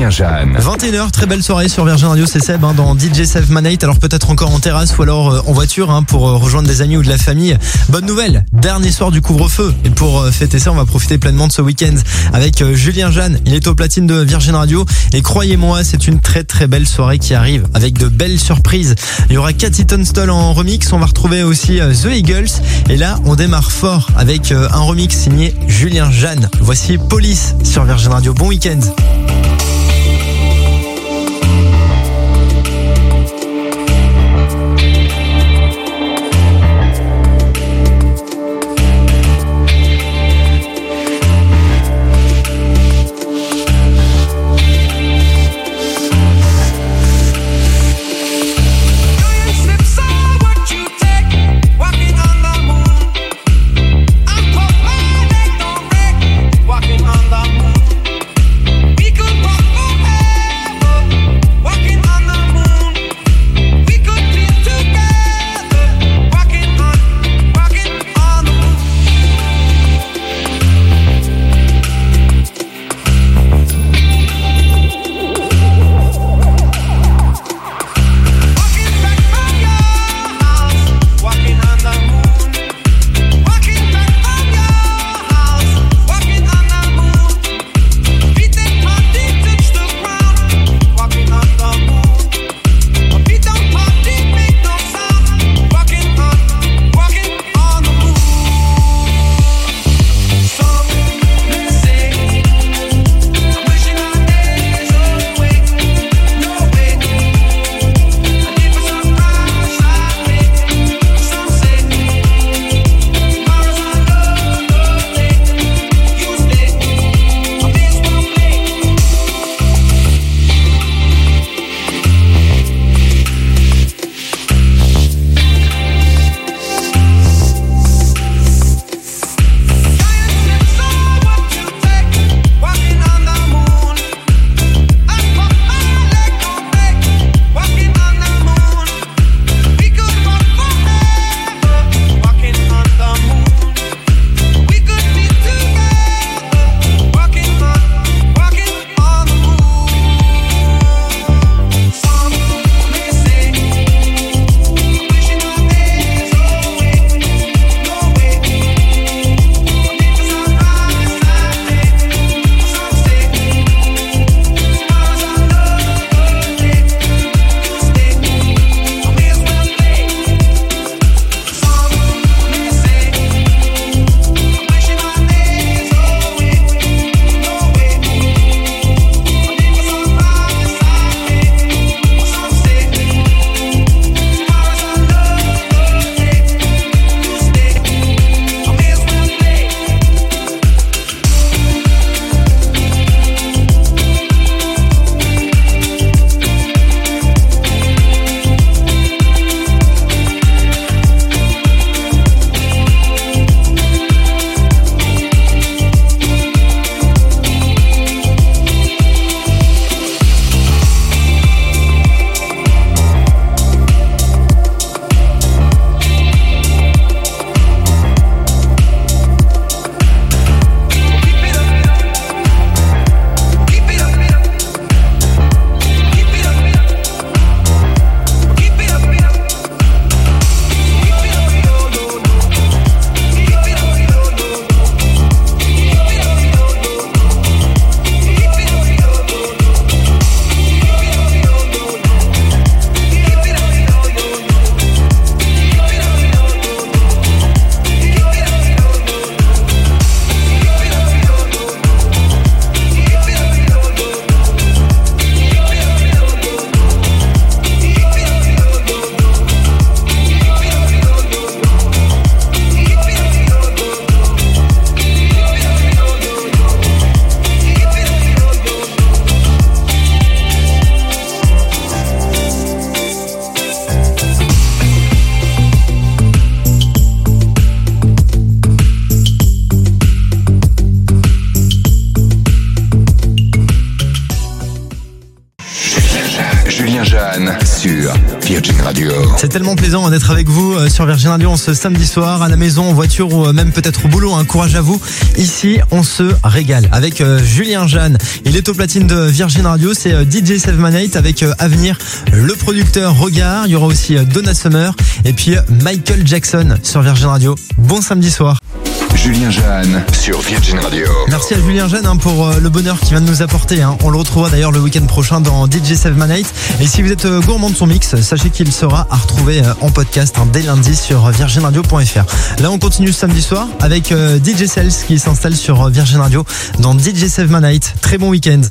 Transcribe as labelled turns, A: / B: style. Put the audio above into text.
A: Julien Jeanne.
B: 21h, très belle soirée sur Virgin Radio, c'est Seb hein, dans DJ Save Night. Alors peut-être encore en terrasse ou alors euh, en voiture hein, pour euh, rejoindre des amis ou de la famille. Bonne nouvelle, dernier soir du couvre-feu. Et pour euh, fêter ça, on va profiter pleinement de ce week-end avec Julien Jeanne. Il est au platine de Virgin Radio. Et croyez-moi, c'est une très très belle soirée qui arrive avec de belles surprises. Il y aura Cathy Tunstall en remix. On va retrouver aussi The Eagles. Et là, on démarre fort avec un remix signé Julien Jeanne. Voici Police sur Virgin Radio. Bon week-end.
A: Julien Jeanne sur Virgin Radio.
B: C'est tellement plaisant hein, d'être avec vous euh, sur Virgin Radio ce samedi soir, à la maison, en voiture ou euh, même peut-être au boulot. Un courage à vous. Ici, on se régale avec euh, Julien Jeanne. Il est au platine de Virgin Radio. C'est DJ Save Manate avec Avenir, le producteur Regard. Il y aura aussi Donna Summer et puis Michael Jackson sur Virgin Radio. Bon samedi soir.
A: Julien Jeanne sur Virgin Radio.
B: Merci à Julien Jeanne hein, pour euh, le bonheur qu'il vient de nous apporter. hein. On le retrouvera d'ailleurs le week-end prochain dans DJ Save My Night. Et si vous êtes euh, gourmand de son mix, sachez qu'il sera à retrouver euh, en podcast hein, dès lundi sur virginradio.fr. Là, on continue samedi soir avec DJ Cells qui s'installe sur Virgin Radio dans DJ Save My Night. Très bon week-end.